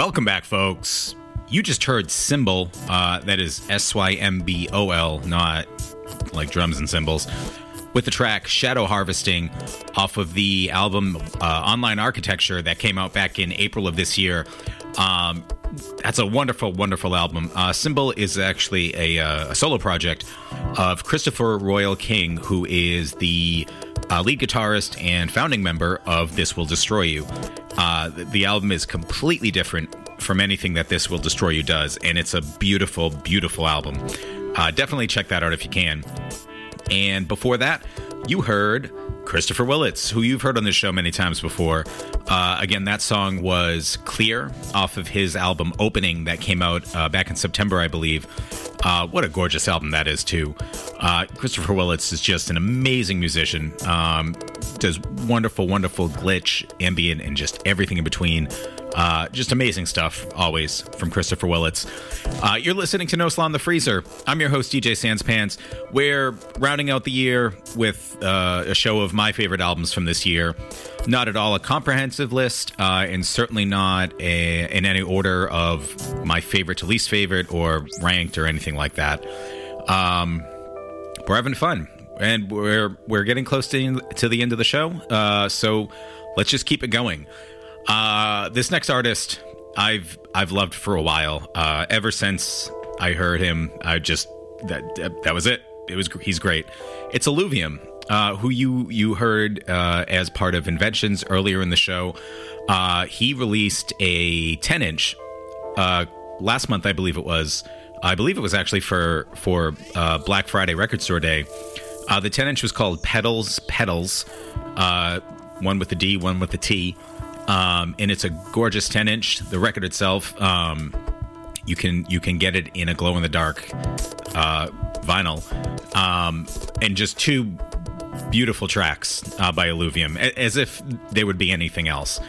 Welcome back, folks. You just heard Symbol, uh, that is S Y M B O L, not like drums and cymbals, with the track Shadow Harvesting off of the album uh, Online Architecture that came out back in April of this year. Um, that's a wonderful, wonderful album. Uh, Symbol is actually a, uh, a solo project of Christopher Royal King, who is the uh, lead guitarist and founding member of This Will Destroy You. Uh, the, the album is completely different from anything that This Will Destroy You does, and it's a beautiful, beautiful album. Uh, definitely check that out if you can. And before that, you heard Christopher Willits, who you've heard on this show many times before. Uh, again, that song was Clear off of his album Opening that came out uh, back in September, I believe. Uh, what a gorgeous album that is, too. Uh, Christopher Willits is just an amazing musician. Um, does wonderful, wonderful glitch, ambient, and just everything in between. Uh, just amazing stuff, always, from Christopher Willits. Uh, you're listening to No Slaw in the Freezer. I'm your host, DJ Sanspants. We're rounding out the year with uh, a show of my favorite albums from this year. Not at all a comprehensive list, uh, and certainly not a, in any order of my favorite to least favorite or ranked or anything like that. Um, we're having fun, and we're we're getting close to, to the end of the show. Uh, so let's just keep it going. Uh, this next artist, I've I've loved for a while. Uh, ever since I heard him, I just that that was it. It was he's great. It's Eluvium, uh, who you you heard uh, as part of Inventions earlier in the show. Uh, he released a 10 inch uh, last month, I believe it was. I believe it was actually for for uh, Black Friday Record Store Day. Uh, the 10 inch was called Pedals Petals, uh, one with the D, one with the T, um, and it's a gorgeous 10 inch. The record itself, um, you can you can get it in a glow in the dark uh, vinyl, um, and just two beautiful tracks uh, by Eluvium, a- as if they would be anything else.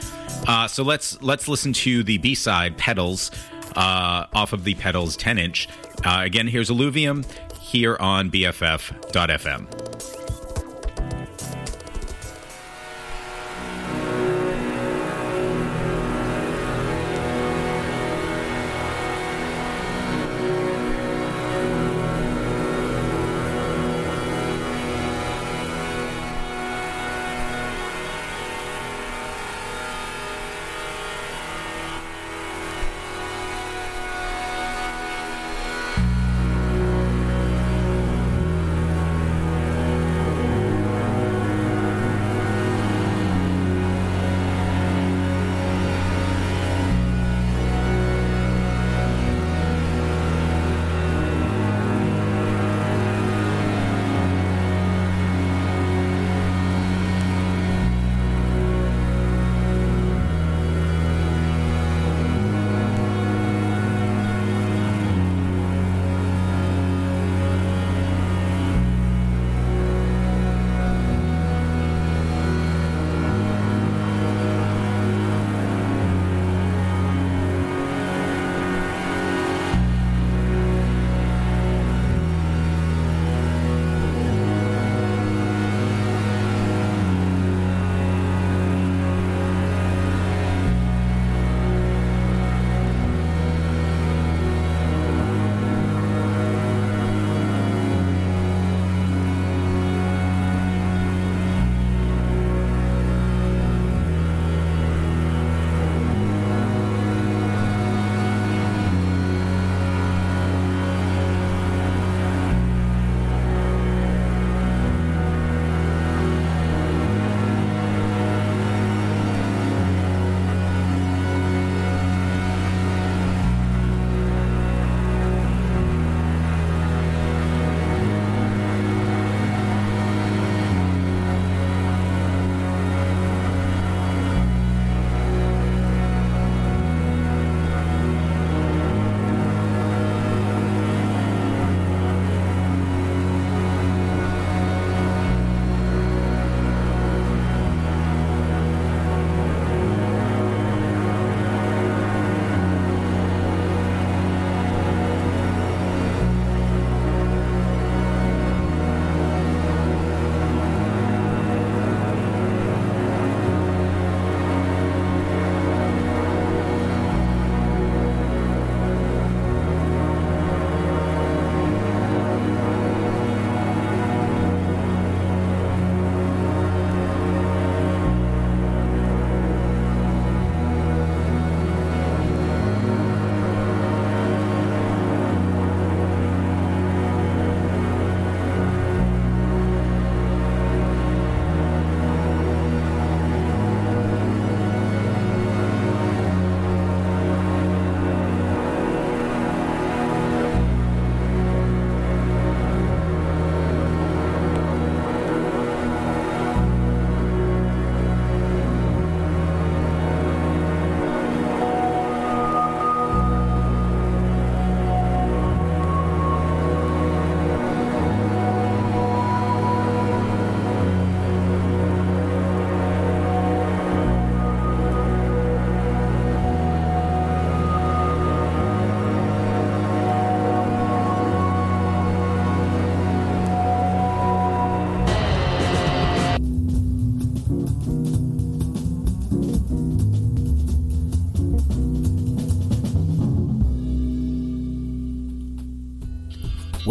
Uh, so let's let's listen to the B side Pedals uh, off of the Pedals 10 inch. Uh, again, here's Eluvium here on BFF.fm.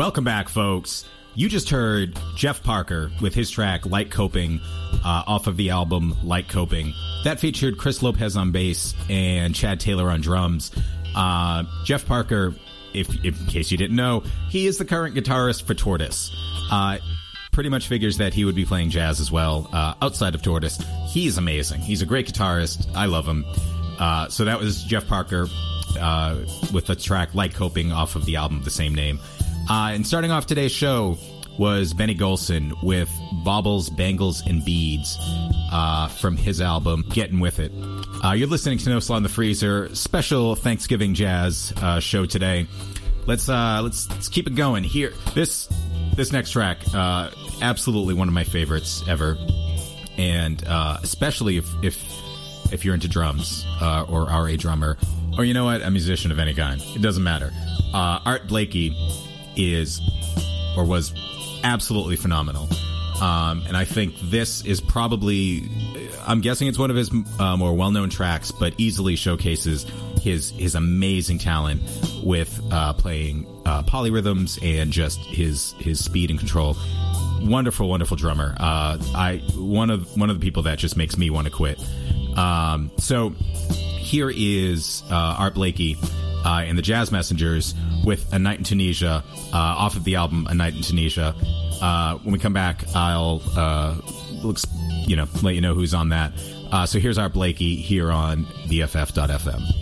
Welcome back, folks. You just heard Jeff Parker with his track Like-Coping uh, off of the album Like-Coping. That featured Chris Lopez on bass and Chad Taylor on drums. Uh, Jeff Parker, if, if, in case you didn't know, he is the current guitarist for Tortoise. Uh, pretty much figures that he would be playing jazz as well uh, outside of Tortoise. He's amazing. He's a great guitarist. I love him. Uh, so that was Jeff Parker uh, with the track Like-Coping off of the album of the same name. Uh, and starting off today's show was Benny Golson with Baubles, Bangles, and Beads uh, from his album Getting With It. Uh, you're listening to No Slaw in the Freezer, special Thanksgiving jazz uh, show today. Let's uh, let's let's keep it going here. This this next track, uh, absolutely one of my favorites ever, and especially if if if you're into drums or are a drummer, or you know what, a musician of any kind. It doesn't matter. Art Blakey is or was absolutely phenomenal. Um, and I think this is probably, I'm guessing it's one of his uh, more well-known tracks, but easily showcases his his amazing talent with uh, playing uh, polyrhythms and just his his speed and control. Wonderful, wonderful drummer. Uh, I one of one of the people that just makes me want to quit. Um, so here is uh, Art Blakey uh, and the Jazz Messengers with A Night in Tunisia uh, off of the album A Night in Tunisia. Uh, when we come back, I'll uh, looks, you know let you know who's on that. Uh, so here's Art Blakey here on BFF.FM.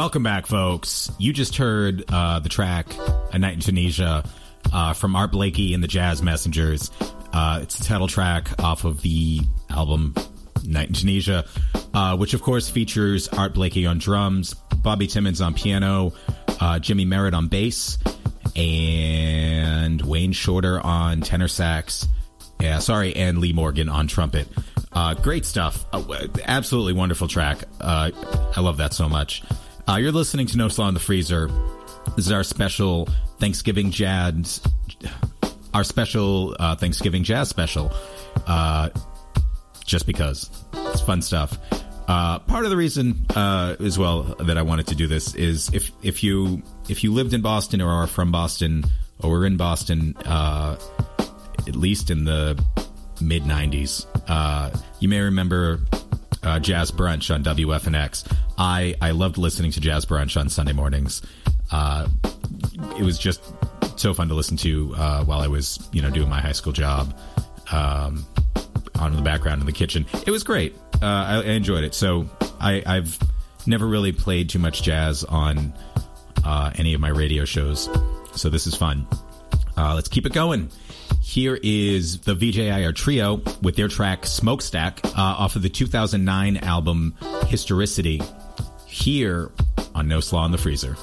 Welcome back, folks. You just heard uh, the track "A Night in Tunisia" uh, from Art Blakey and the Jazz Messengers. Uh, it's the title track off of the album "Night in Tunisia," uh, which of course features Art Blakey on drums, Bobby Timmons on piano, uh, Jymie Merritt on bass, and Wayne Shorter on tenor sax. Yeah, sorry, and Lee Morgan on trumpet. Uh, great stuff. Absolutely wonderful track. I love that so much. Uh, you're listening to No Slaw in the Freezer. This is our special Thanksgiving jazz, our special uh, Thanksgiving jazz special. Uh, just because it's fun stuff. part of the reason, as well, that I wanted to do this is if if you if you lived in Boston or are from Boston or were in Boston, at least in the mid 90s. Uh, you may remember uh, Jazz Brunch on WFNX. I, I loved listening to Jazz Brunch on Sunday mornings. Uh, it was just so fun to listen to uh, while I was, you know, doing my high school job um, on the background in the kitchen. It was great. Uh, I, I, enjoyed it. So I, I've never really played too much jazz on uh, any of my radio shows. So this is fun. Let's keep it going. Here is the Vijay Iyer Trio with their track Smokestack uh, off of the 2009 album Historicity here on No Slaw in the Freezer.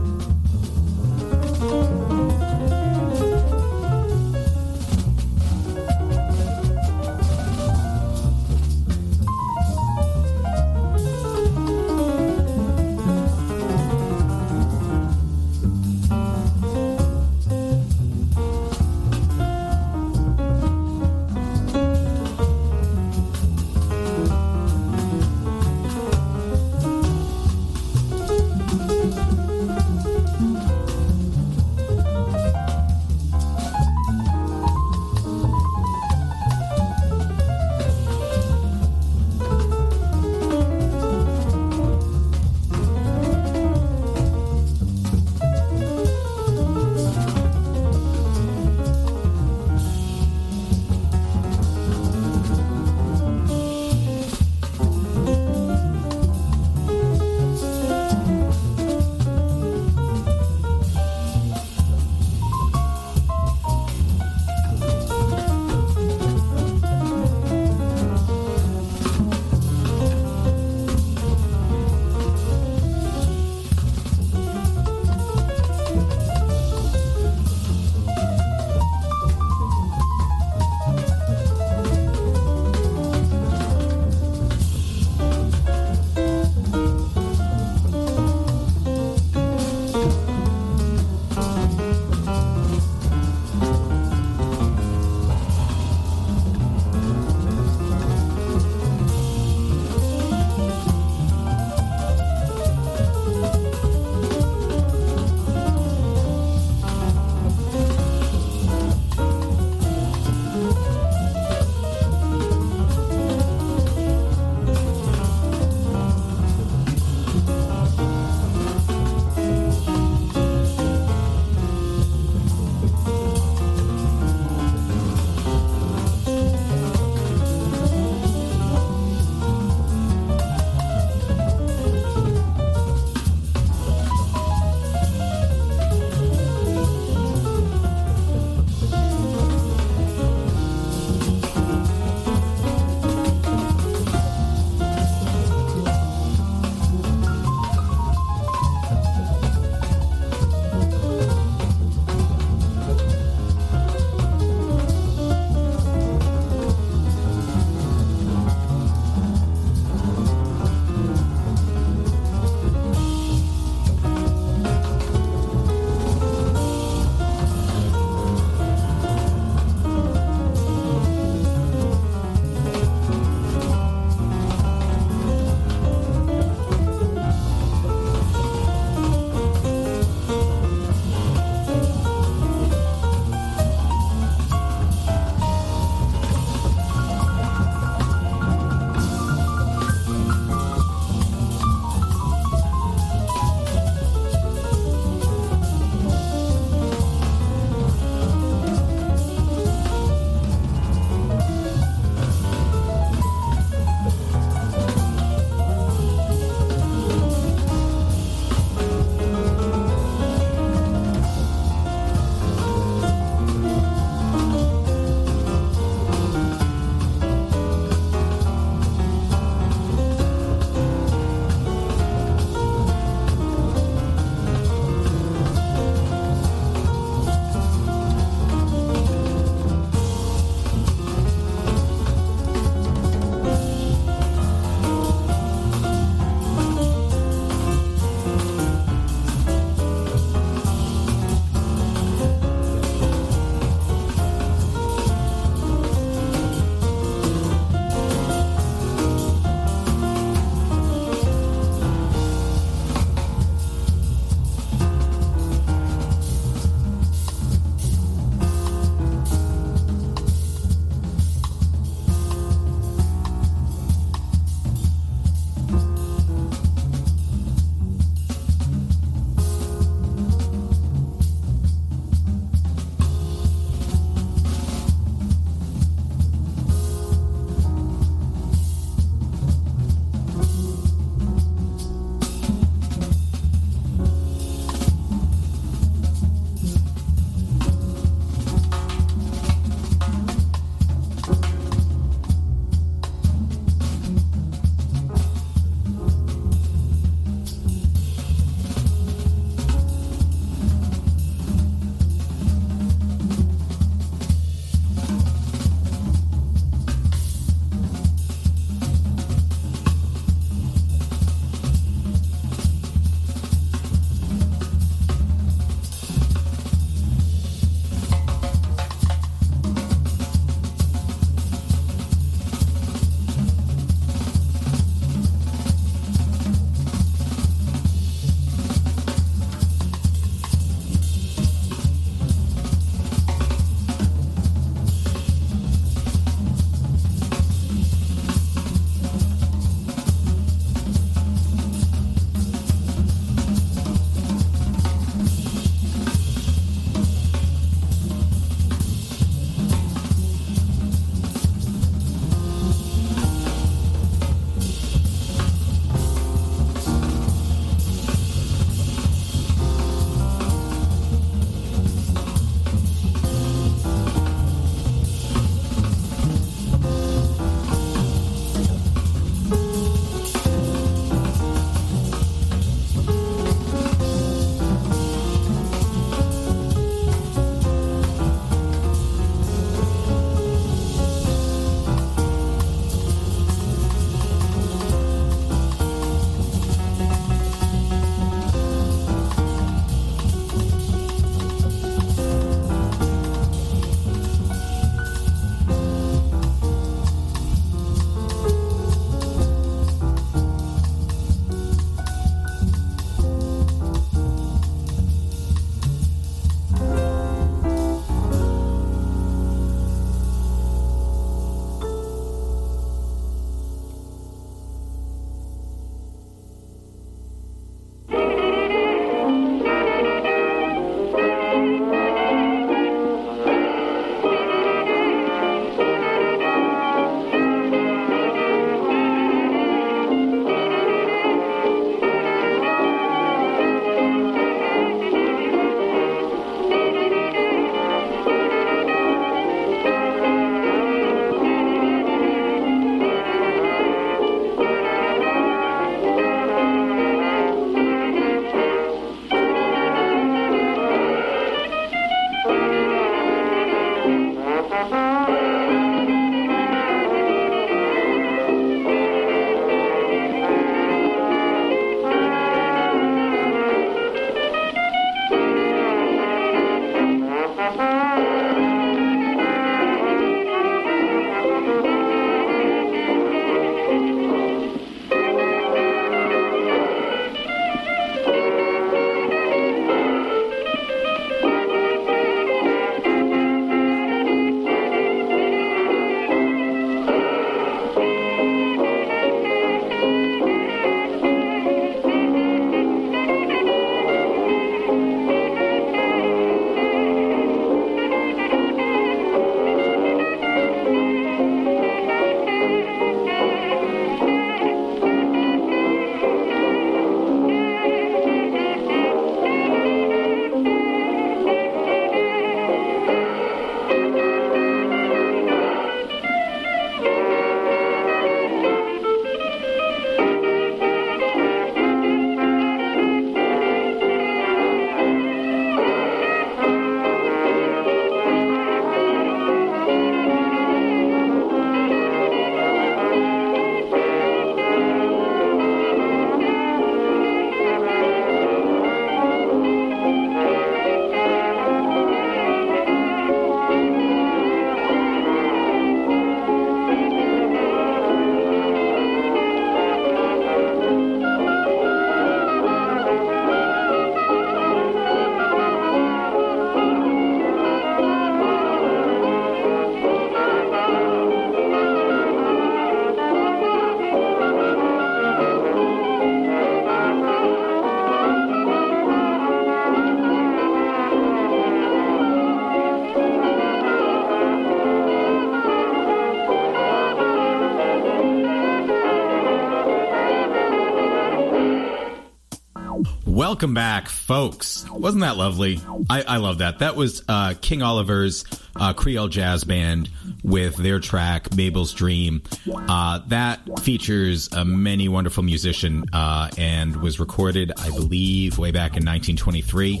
Welcome back, folks. Wasn't that lovely? I, I love that. That was uh, King Oliver's uh, Creole Jazz Band with their track Mabel's Dream. Uh, that features a many wonderful musician uh, and was recorded, I believe, way back in 1923.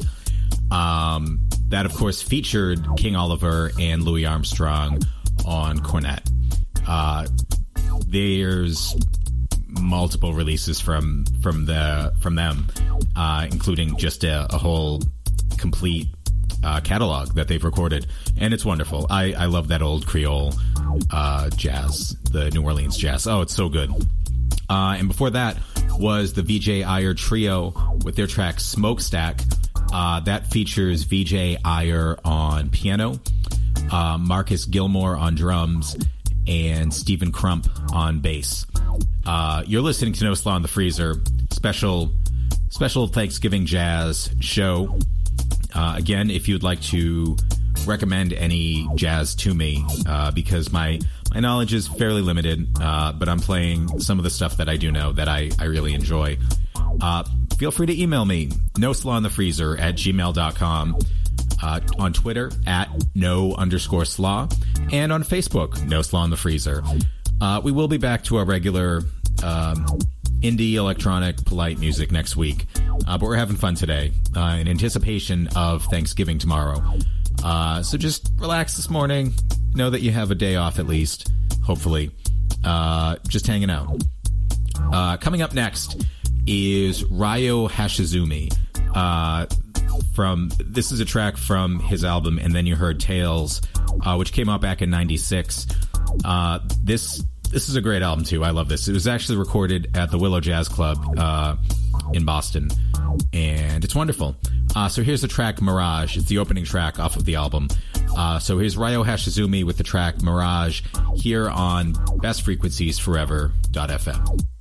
Um, that, of course, featured King Oliver and Louis Armstrong on cornet. Uh, there's multiple releases from from the from them, uh, including just a, a whole complete uh, catalog that they've recorded, and it's wonderful. I, I love that old Creole uh, jazz, the New Orleans jazz. Oh, it's so good. Uh, and before that was the Vijay Iyer Trio with their track Smokestack. Uh, that features Vijay Iyer on piano, uh, Marcus Gilmore on drums, and Stephan Crump on bass. Uh, you're listening to No Slaw in the Freezer special special Thanksgiving jazz show. Uh, again, if you'd like to recommend any jazz to me, uh, because my my knowledge is fairly limited, uh, but I'm playing some of the stuff that I do know that I, I really enjoy. Uh, feel free to email me, no slaw in the freezer at gmail.com, uh, on Twitter at no underscore slaw, and on Facebook, no slaw in the freezer. Uh, we will be back to our regular um, indie, electronic, polite music next week. Uh, but we're having fun today uh, in anticipation of Thanksgiving tomorrow. Uh, so just relax this morning. Know that you have a day off at least, hopefully. Uh, just hanging out. Uh, coming up next is Ryo Hashizumi. Uh, from this is a track from his album, and then you heard Tales, which came out back in '96. this this is a great album too. I love this. It was actually recorded at the Willow Jazz Club uh, in Boston, and it's wonderful. Uh, so here's the track Mirage. It's the opening track off of the album. Uh, so here's Ryo Hashizumi with the track Mirage here on Best Frequencies Forever.fm.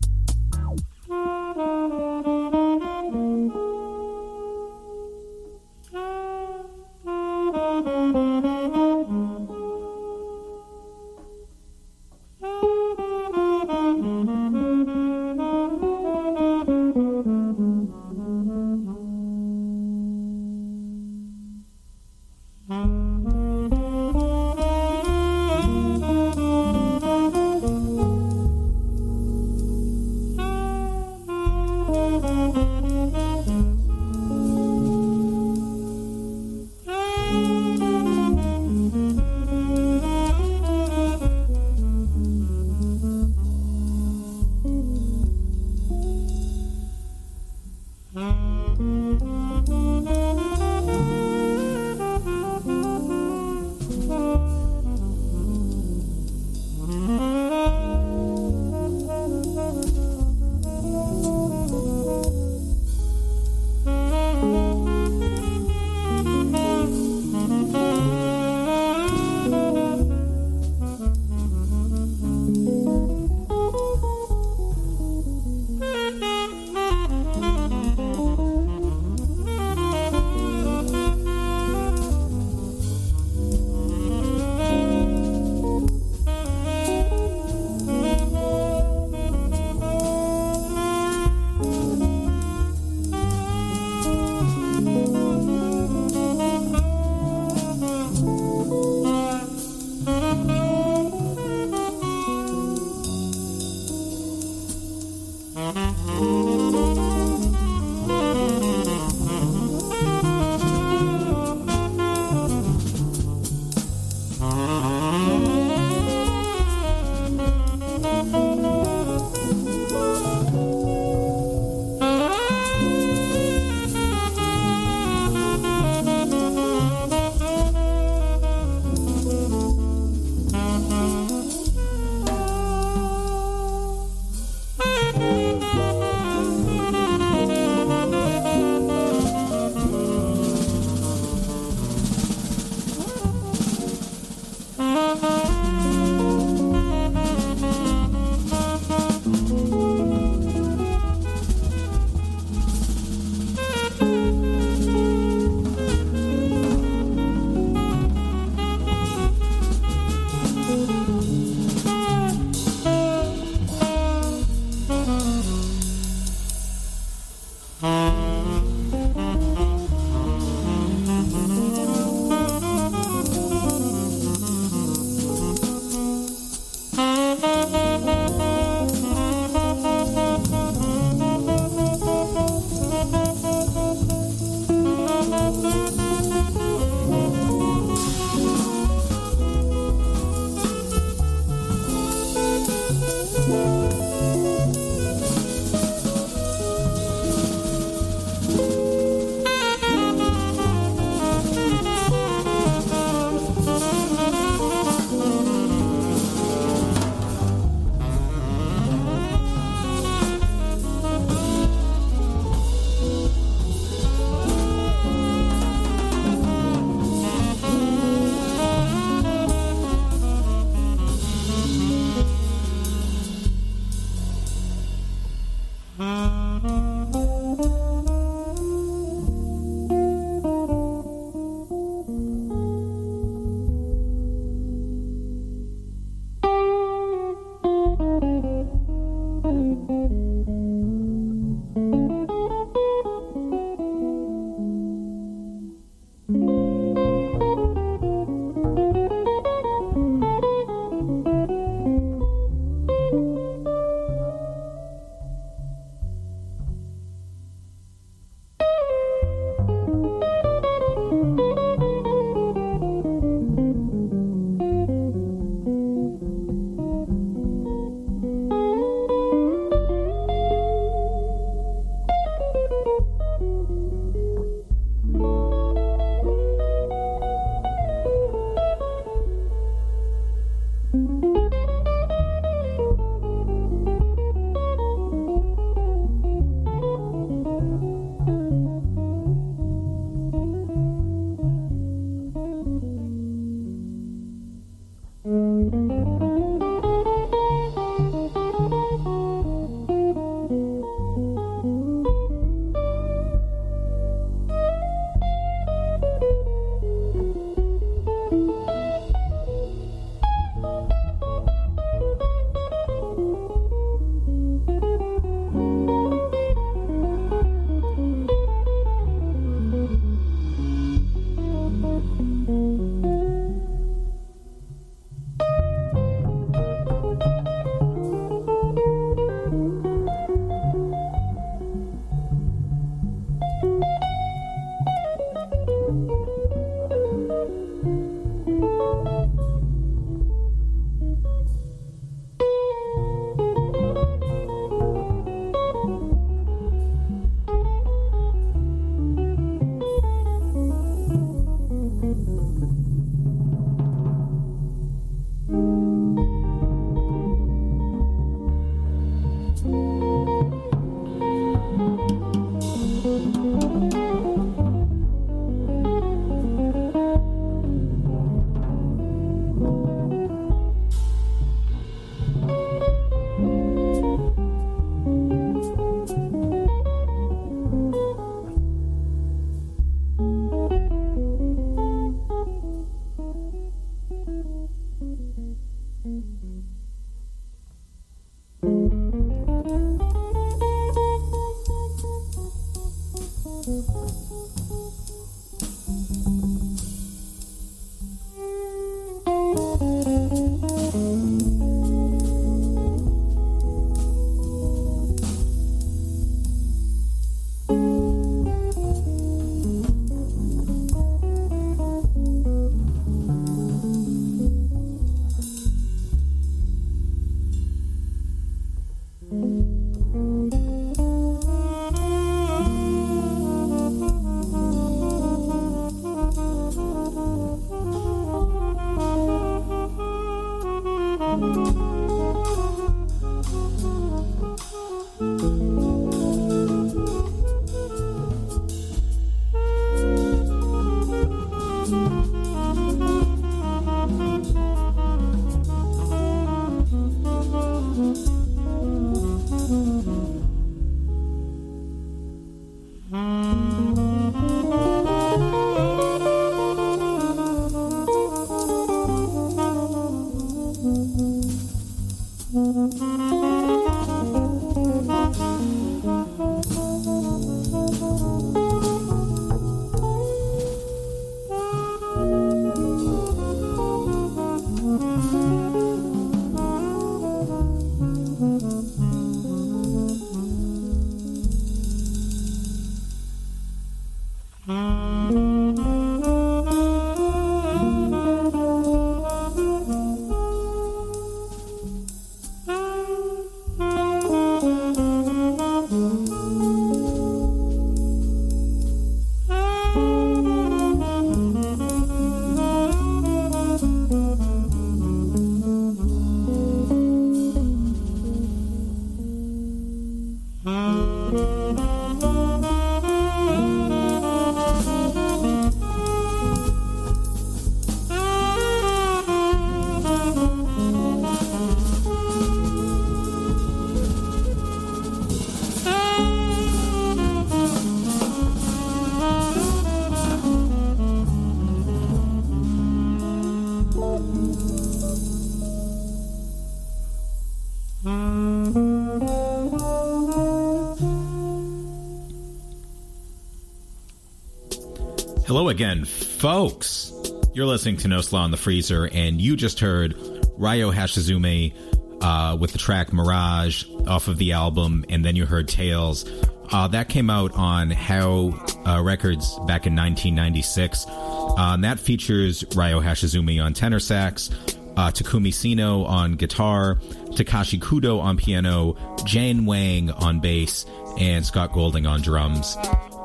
Hello again, folks. You're listening to No Slaw in the Freezer, and you just heard Ryo Hashizume uh, with the track Mirage off of the album, and then you heard Tales. Uh, that came out on How uh, Records back in 1996. Uh, that features Ryo Hashizume on tenor sax, uh, Takumi Sino on guitar, Takashi Kudo on piano, Jane Wang on bass, and Scott Golding on drums.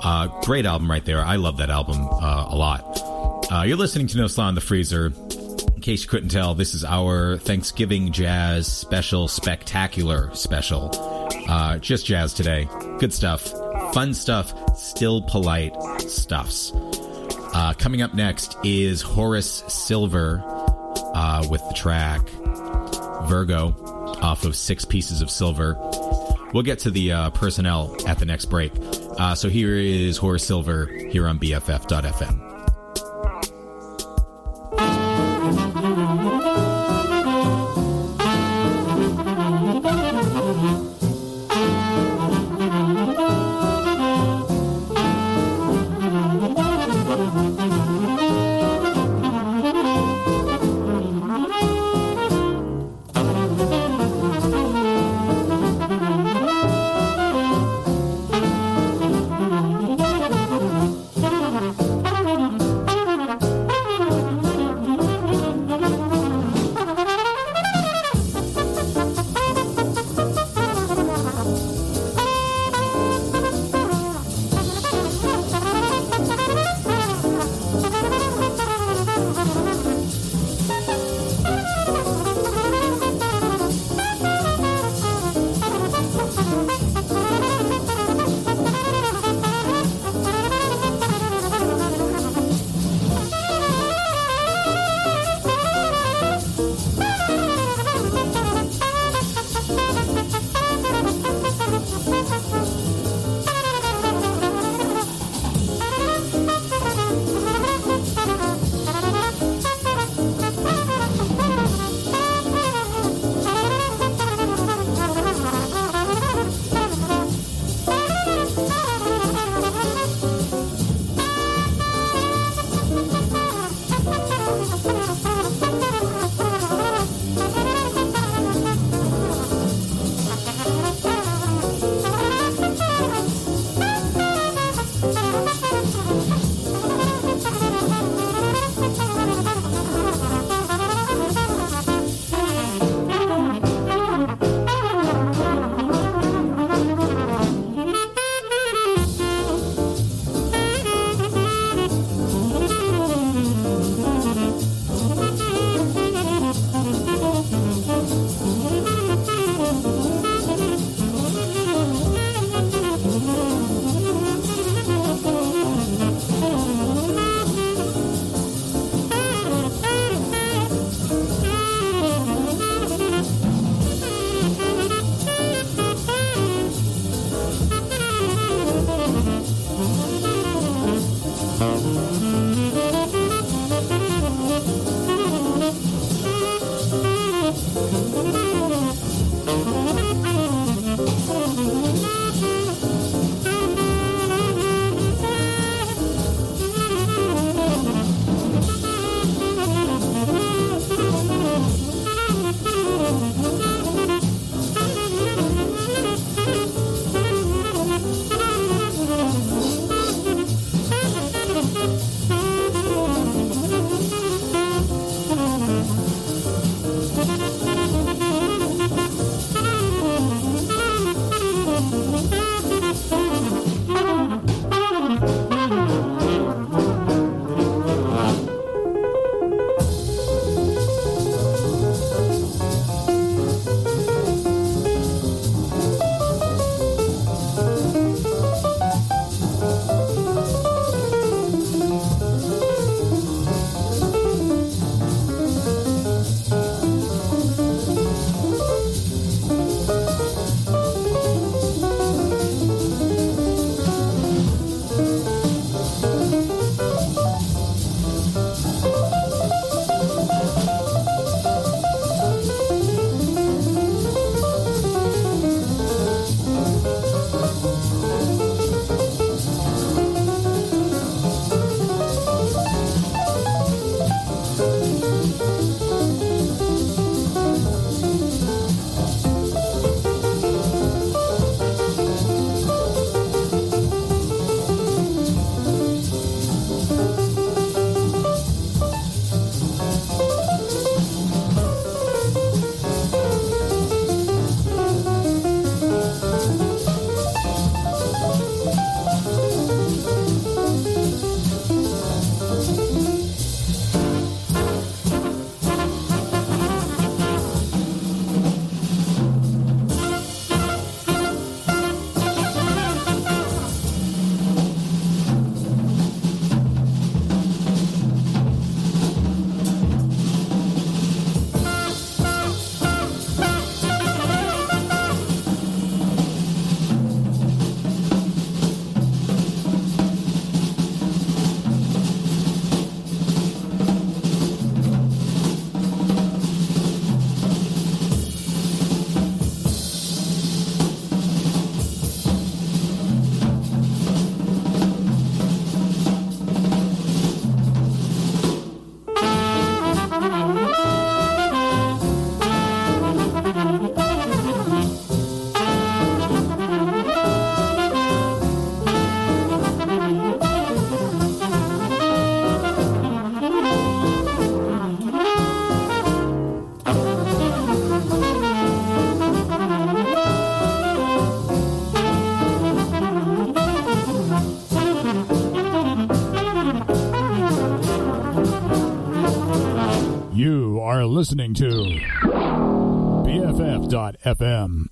Uh, great album right there. I love that album lot. Uh, you're listening to No Slaw in the Freezer. In case you couldn't tell, this is our Thanksgiving Jazz special, spectacular special. Uh, just jazz today. Good stuff. Fun stuff. Still polite stuffs. Uh, coming up next is Horace Silver uh, with the track Virgo off of Six Pieces of Silver. We'll get to the uh, personnel at the next break. Uh, so here is Horace Silver here on BFF.fm. listening to BFF.FM.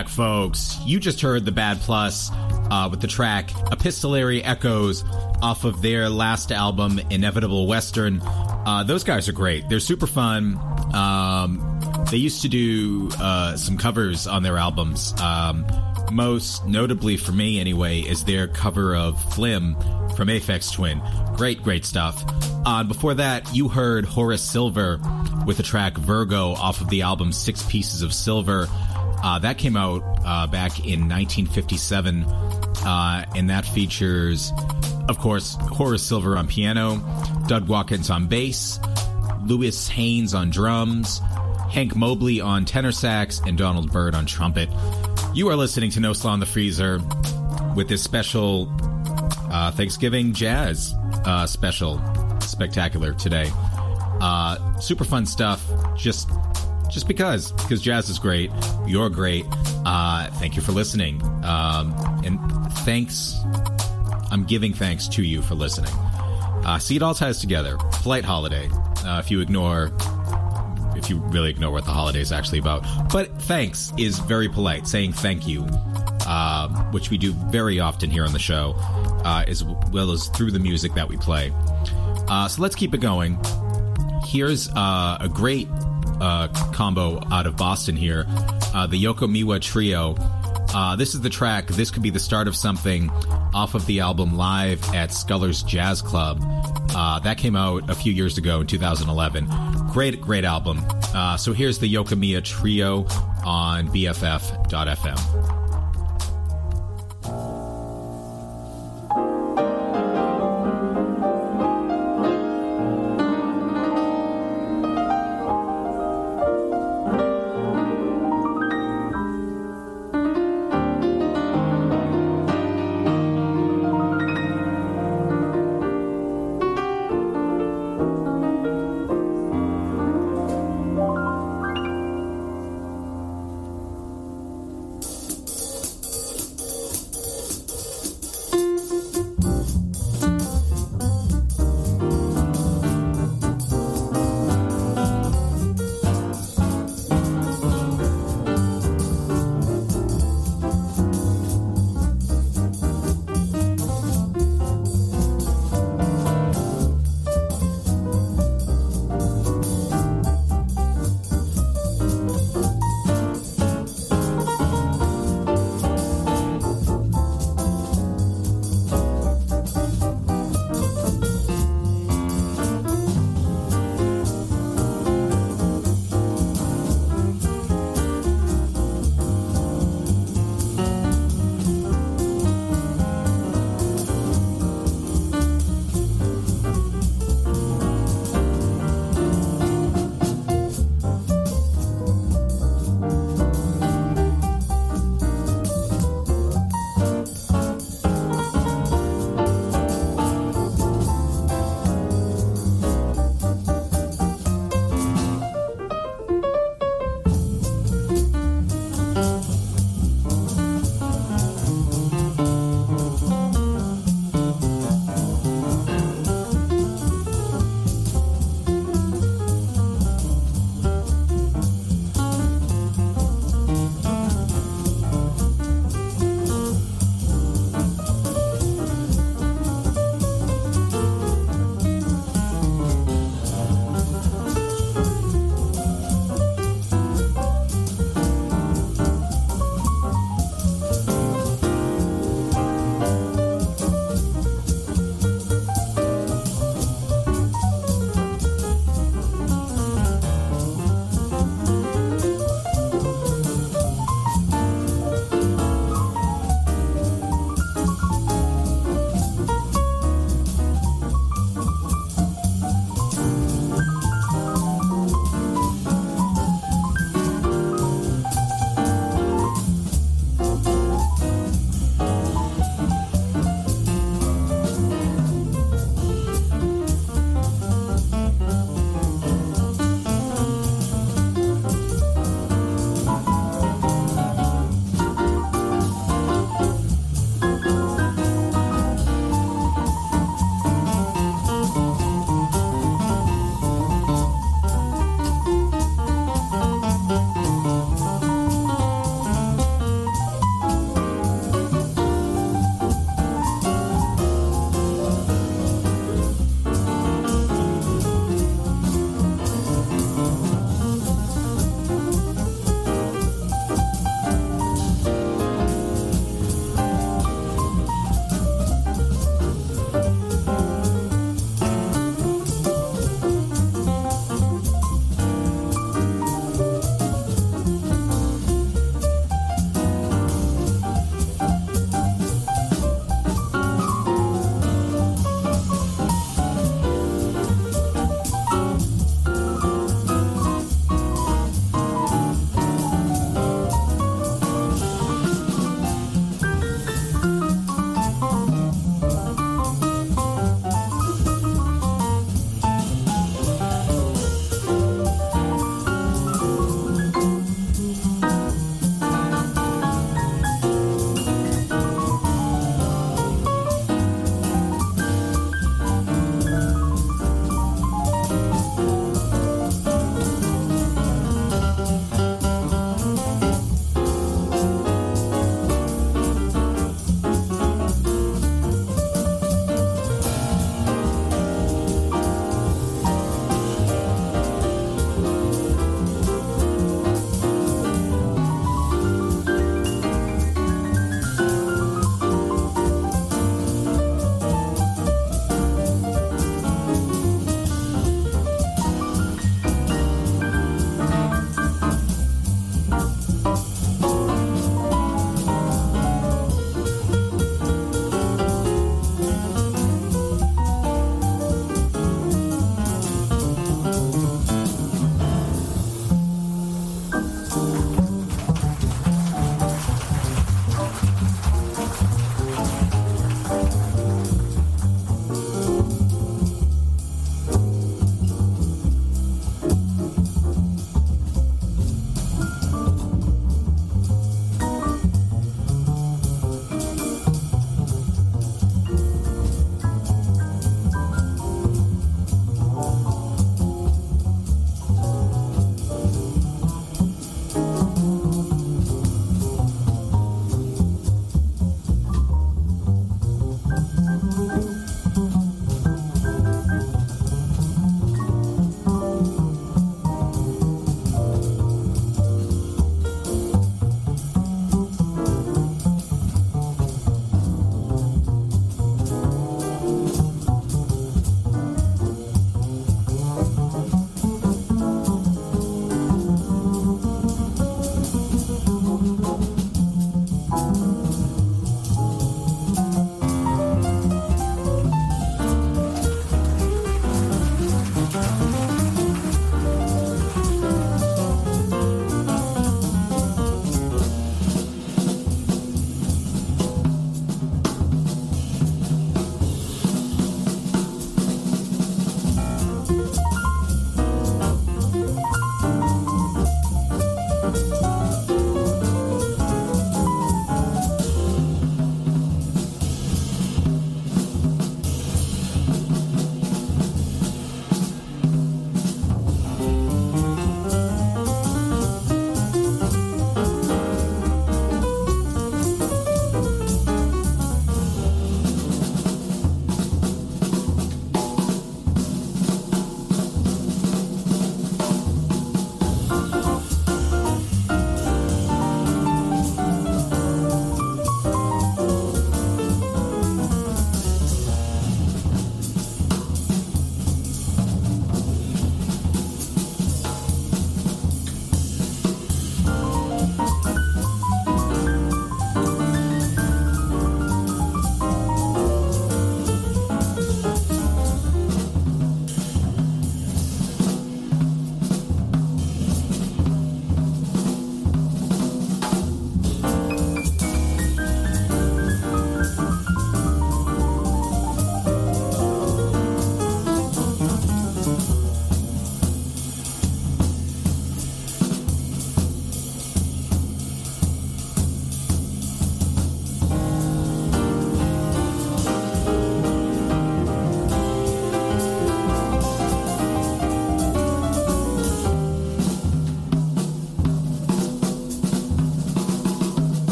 back, folks. You just heard the Bad Plus uh, with the track Epistolary Echoes off of their last album, Inevitable Western. Uh, those guys are great. They're super fun. Um, they used to do uh, some covers on their albums. Um, most notably for me, anyway, is their cover of Flim from Aphex Twin. Great, great stuff. Uh, before that, you heard Horace Silver with the track Virgo off of the album Six Pieces of Silver. Uh, that came out uh, back in 1957, uh, and that features, of course, Horace Silver on piano, Doug Watkins on bass, Louis Hayes on drums, Hank Mobley on tenor sax, and Donald Byrd on trumpet. You are listening to No Slaw in the Freezer with this special uh, Thanksgiving jazz uh, special spectacular today. Uh, super fun stuff. Just just because because jazz is great. You're great. Uh, thank you for listening. Um, and thanks. I'm giving thanks to you for listening. Uh, see it all ties together. flight holiday. Uh, if you ignore if you really ignore what the holiday is actually about. But thanks is very polite. Saying thank you, uh, which we do very often here on the show, uh, as well as through the music that we play. Uh, so let's keep it going. Here's uh, a great uh, combo out of Boston here uh, the Yoko Miwa Trio. this is the track, This Could Be the Start of Something, off of the album Live at Sculler's Jazz Club. that came out a few years ago in 2011. Great, great album. so here's the Yoko Miwa Trio on BFF.fm.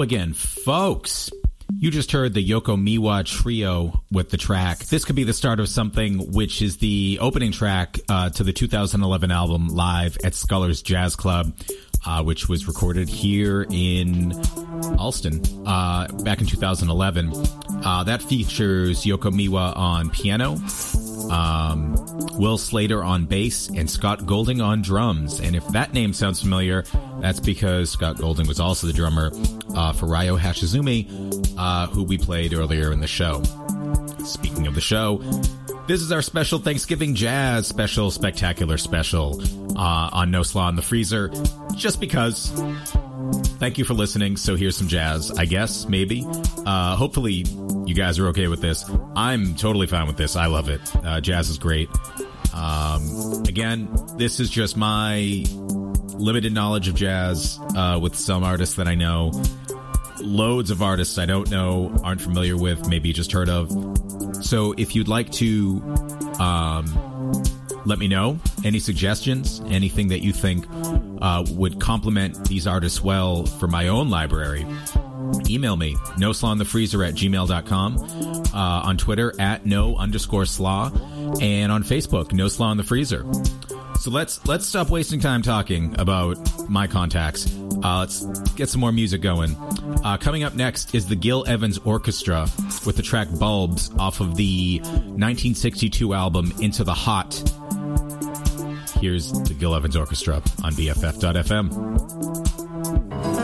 Again, folks. You just heard the Yoko Miwa trio with the track. This could be the start of something, which is the opening track uh, to the 2011 album Live at Scullers Jazz Club, uh, which was recorded here in Allston uh, back in 2011. Uh, that features Yoko Miwa on piano, um, Will Slater on bass, and Scott Goulding on drums. And if that name sounds familiar, that's because Scott Goulding was also the drummer uh, for Ryo Hashizumi, uh, who we played earlier in the show. Speaking of the show, this is our special Thanksgiving Jazz special, spectacular special uh, on No Slaw in the Freezer, just because. Thank you for listening. So here's some jazz, I guess, maybe. Uh, hopefully, you guys are okay with this. I'm totally fine with this. I love it. Uh, jazz is great. Um, again, this is just my limited knowledge of jazz uh, with some artists that I know. Loads of artists I don't know, aren't familiar with, maybe just heard of. So if you'd like to um, let me know any suggestions, anything that you think uh, would complement these artists well for my own library, email me, no slaw in the freezer at gmail.com, uh, on Twitter at no underscore slaw, and on Facebook, no slaw in the freezer. So let's let's stop wasting time talking about my contacts. Uh, let's get some more music going. Uh, coming up next is the Gil Evans Orchestra with the track "Bulbs" off of the 1962 album "Into the Hot." Here's the Gil Evans Orchestra on BFF.FM.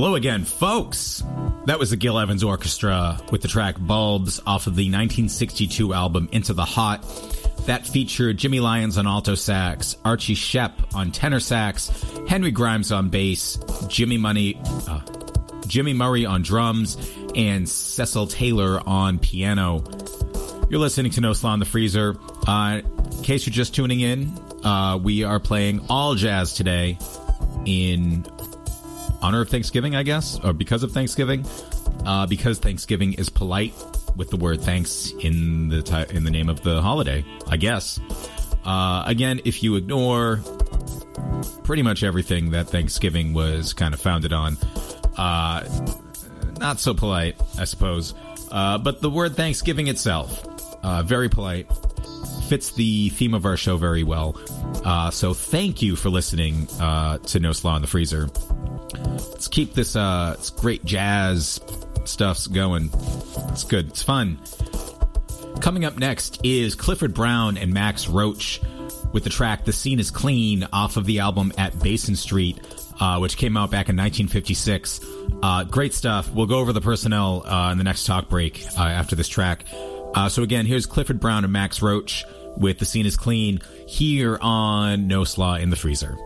Hello again, folks. That was the Gil Evans Orchestra with the track Bulbs off of the 1962 album Into the Hot. That featured Jimmy Lyons on alto sax, Archie Shepp on tenor sax, Henry Grimes on bass, Jimmy Money, uh, Jimmy Murray on drums, and Cecil Taylor on piano. You're listening to No Slaw in the Freezer. Uh, in case you're just tuning in, uh, we are playing all jazz today in honor of Thanksgiving, I guess, or because of Thanksgiving, uh, because Thanksgiving is polite with the word thanks in the ti- in the name of the holiday, I guess. Uh, again, if you ignore pretty much everything that Thanksgiving was kind of founded on, uh, not so polite, I suppose. Uh, but the word Thanksgiving itself, uh, very polite, fits the theme of our show very well. Uh, so thank you for listening to No Slaw in the Freezer. Let's keep this uh, great jazz stuffs going. It's good. It's fun. Coming up next is Clifford Brown and Max Roach with the track "The Scene Is Clean" off of the album At Basin Street, uh, which came out back in 1956. Uh, great stuff. We'll go over the personnel uh, in the next talk break uh, after this track. Uh, so again, here's Clifford Brown and Max Roach with "The Scene Is Clean" here on No Slaw in the Freezer.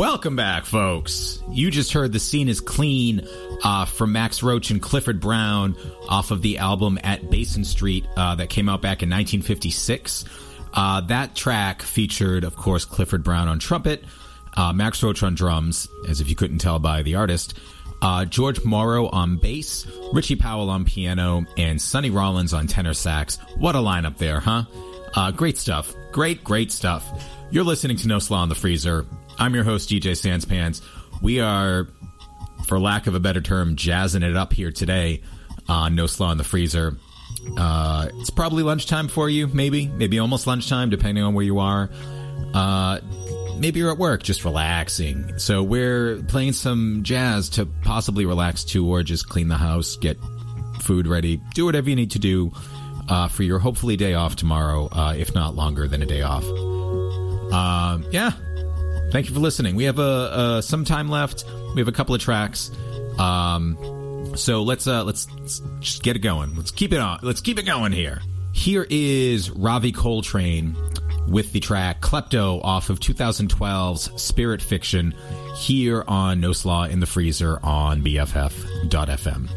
Welcome back, folks. You just heard The Scene is Clean uh, from Max Roach and Clifford Brown off of the album At Basin Street uh, that came out back in 1956. Uh, that track featured, of course, Clifford Brown on trumpet, uh, Max Roach on drums, as if you couldn't tell by the artist, uh, George Morrow on bass, Richie Powell on piano, and Sonny Rollins on tenor sax. What a lineup there, huh? Uh, great stuff. Great, great stuff. You're listening to No Slaw in the Freezer. I'm your host, DJ Sanspants. We are, for lack of a better term, jazzing it up here today on No Slaw in the Freezer. Uh, it's probably lunchtime for you, maybe, maybe almost lunchtime, depending on where you are. Uh, maybe you're at work, just relaxing. So we're playing some jazz to possibly relax to, or just clean the house, get food ready, do whatever you need to do uh, for your hopefully day off tomorrow, uh, if not longer than a day off. Um, yeah, thank you for listening. We have a, uh some time left. We have a couple of tracks. Um, so let's uh, let's, let's just get it going. Let's keep it on. Let's keep it going here. Here is Ravi Coltrane with the track Klepto off of 2012's Spirit Fiction here on No Slaw in the Freezer on BFF.fm.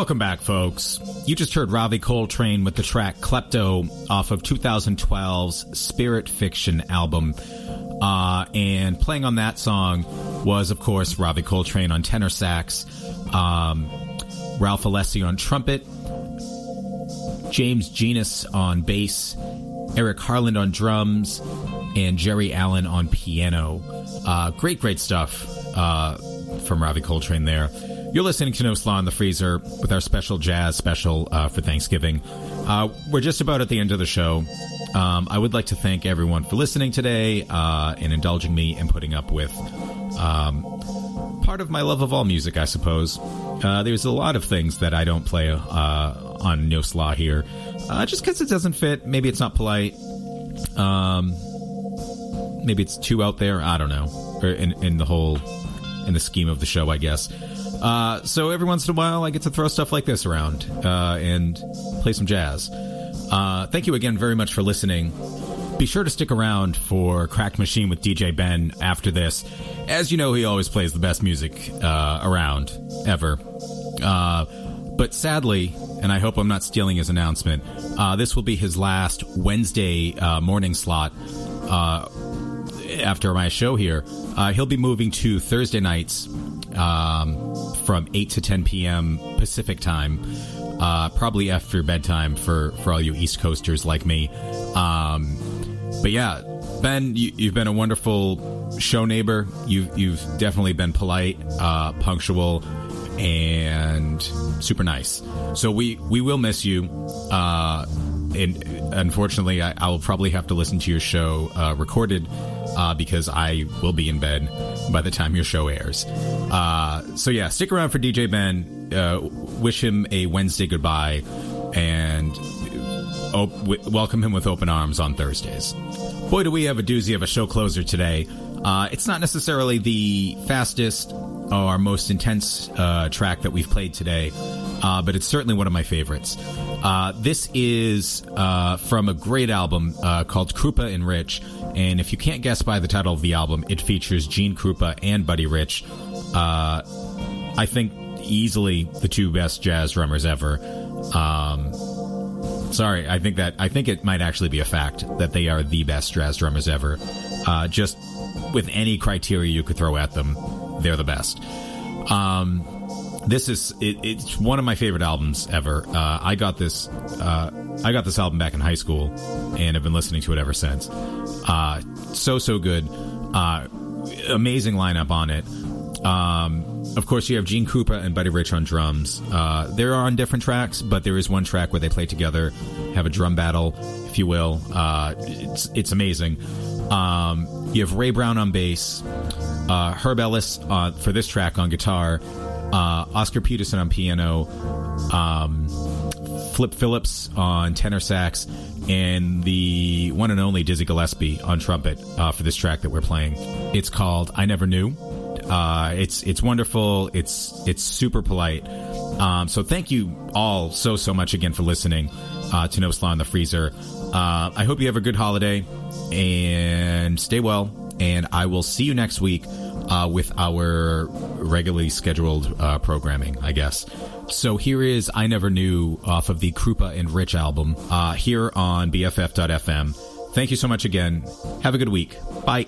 Welcome back, folks. You just heard Ravi Coltrane with the track Klepto off of 2012's Spirit Fiction album. Uh, and playing on that song was, of course, Ravi Coltrane on tenor sax, um, Ralph Alessi on trumpet, James Genus on bass, Eric Harland on drums, and Geri Allen on piano. Uh, great, great stuff uh, from Ravi Coltrane there. You're listening to No Slaw in the Freezer with our special jazz special uh, for Thanksgiving. Uh, we're just about at the end of the show. Um, I would like to thank everyone for listening today uh, and indulging me and putting up with um, part of my love of all music, I suppose. Uh, there's a lot of things that I don't play uh, on No Slaw here, uh, just because it doesn't fit. Maybe it's not polite. Um, maybe it's too out there. I don't know. In, in the whole, in the scheme of the show, I guess. Uh, so every once in a while, I get to throw stuff like this around uh, and play some jazz. Uh, thank you again very much for listening. Be sure to stick around for Crack Machine with DJ Ben after this. As you know, he always plays the best music uh, around ever. Uh, but sadly, and I hope I'm not stealing his announcement, uh, this will be his last Wednesday morning slot after my show here. he'll be moving to Thursday nights um, from 8 to 10 p.m. Pacific time, uh, probably after bedtime for, for all you East Coasters like me. Um, but yeah, Ben, you, have been a wonderful show neighbor. You've, you've definitely been polite, uh, punctual, and super nice. So we, we will miss you. Uh, and unfortunately, I, will probably have to listen to your show uh, recorded uh, because I will be in bed by the time your show airs. Uh, so yeah, stick around for DJ Ben. Uh, wish him a Wednesday goodbye, and op- w- welcome him with open arms on Thursdays. Boy, do we have a doozy of a show closer today. Uh, it's not necessarily the fastest or most intense uh, track that we've played today, uh, but it's certainly one of my favorites. Uh, this is uh, from a great album uh, called Krupa and Rich, and if you can't guess by the title of the album, it features Gene Krupa and Buddy Rich. I think easily the two best jazz drummers ever. Um, sorry, I think that I think it might actually be a fact that they are the best jazz drummers ever. Uh, just with any criteria you could throw at them, they're the best. Um, this is it, it's one of my favorite albums ever. Uh, I got this uh, I got this album back in high school, and have been listening to it ever since. Uh, so so good, uh, amazing lineup on it. Um, of course, you have Gene Krupa and Buddy Rich on drums. Uh, they're on different tracks, but there is one track where they play together, have a drum battle, if you will. Uh, it's it's amazing. Um, you have Ray Brown on bass, Herb Ellis for this track on guitar, uh, Oscar Peterson on piano, um, Flip Phillips on tenor sax, and the one and only Dizzy Gillespie on trumpet uh, for this track that we're playing. It's called "I Never Knew." Uh, it's it's wonderful. It's it's super polite. Um, so thank you all so so much again for listening uh, to No Slaw in the Freezer. Uh, I hope you have a good holiday and stay well. And I will see you next week uh, with our regularly scheduled uh, programming, I guess. So here is I Never Knew off of the Krupa and Rich album uh, here on BFF.FM. Thank you so much again. Have a good week. Bye.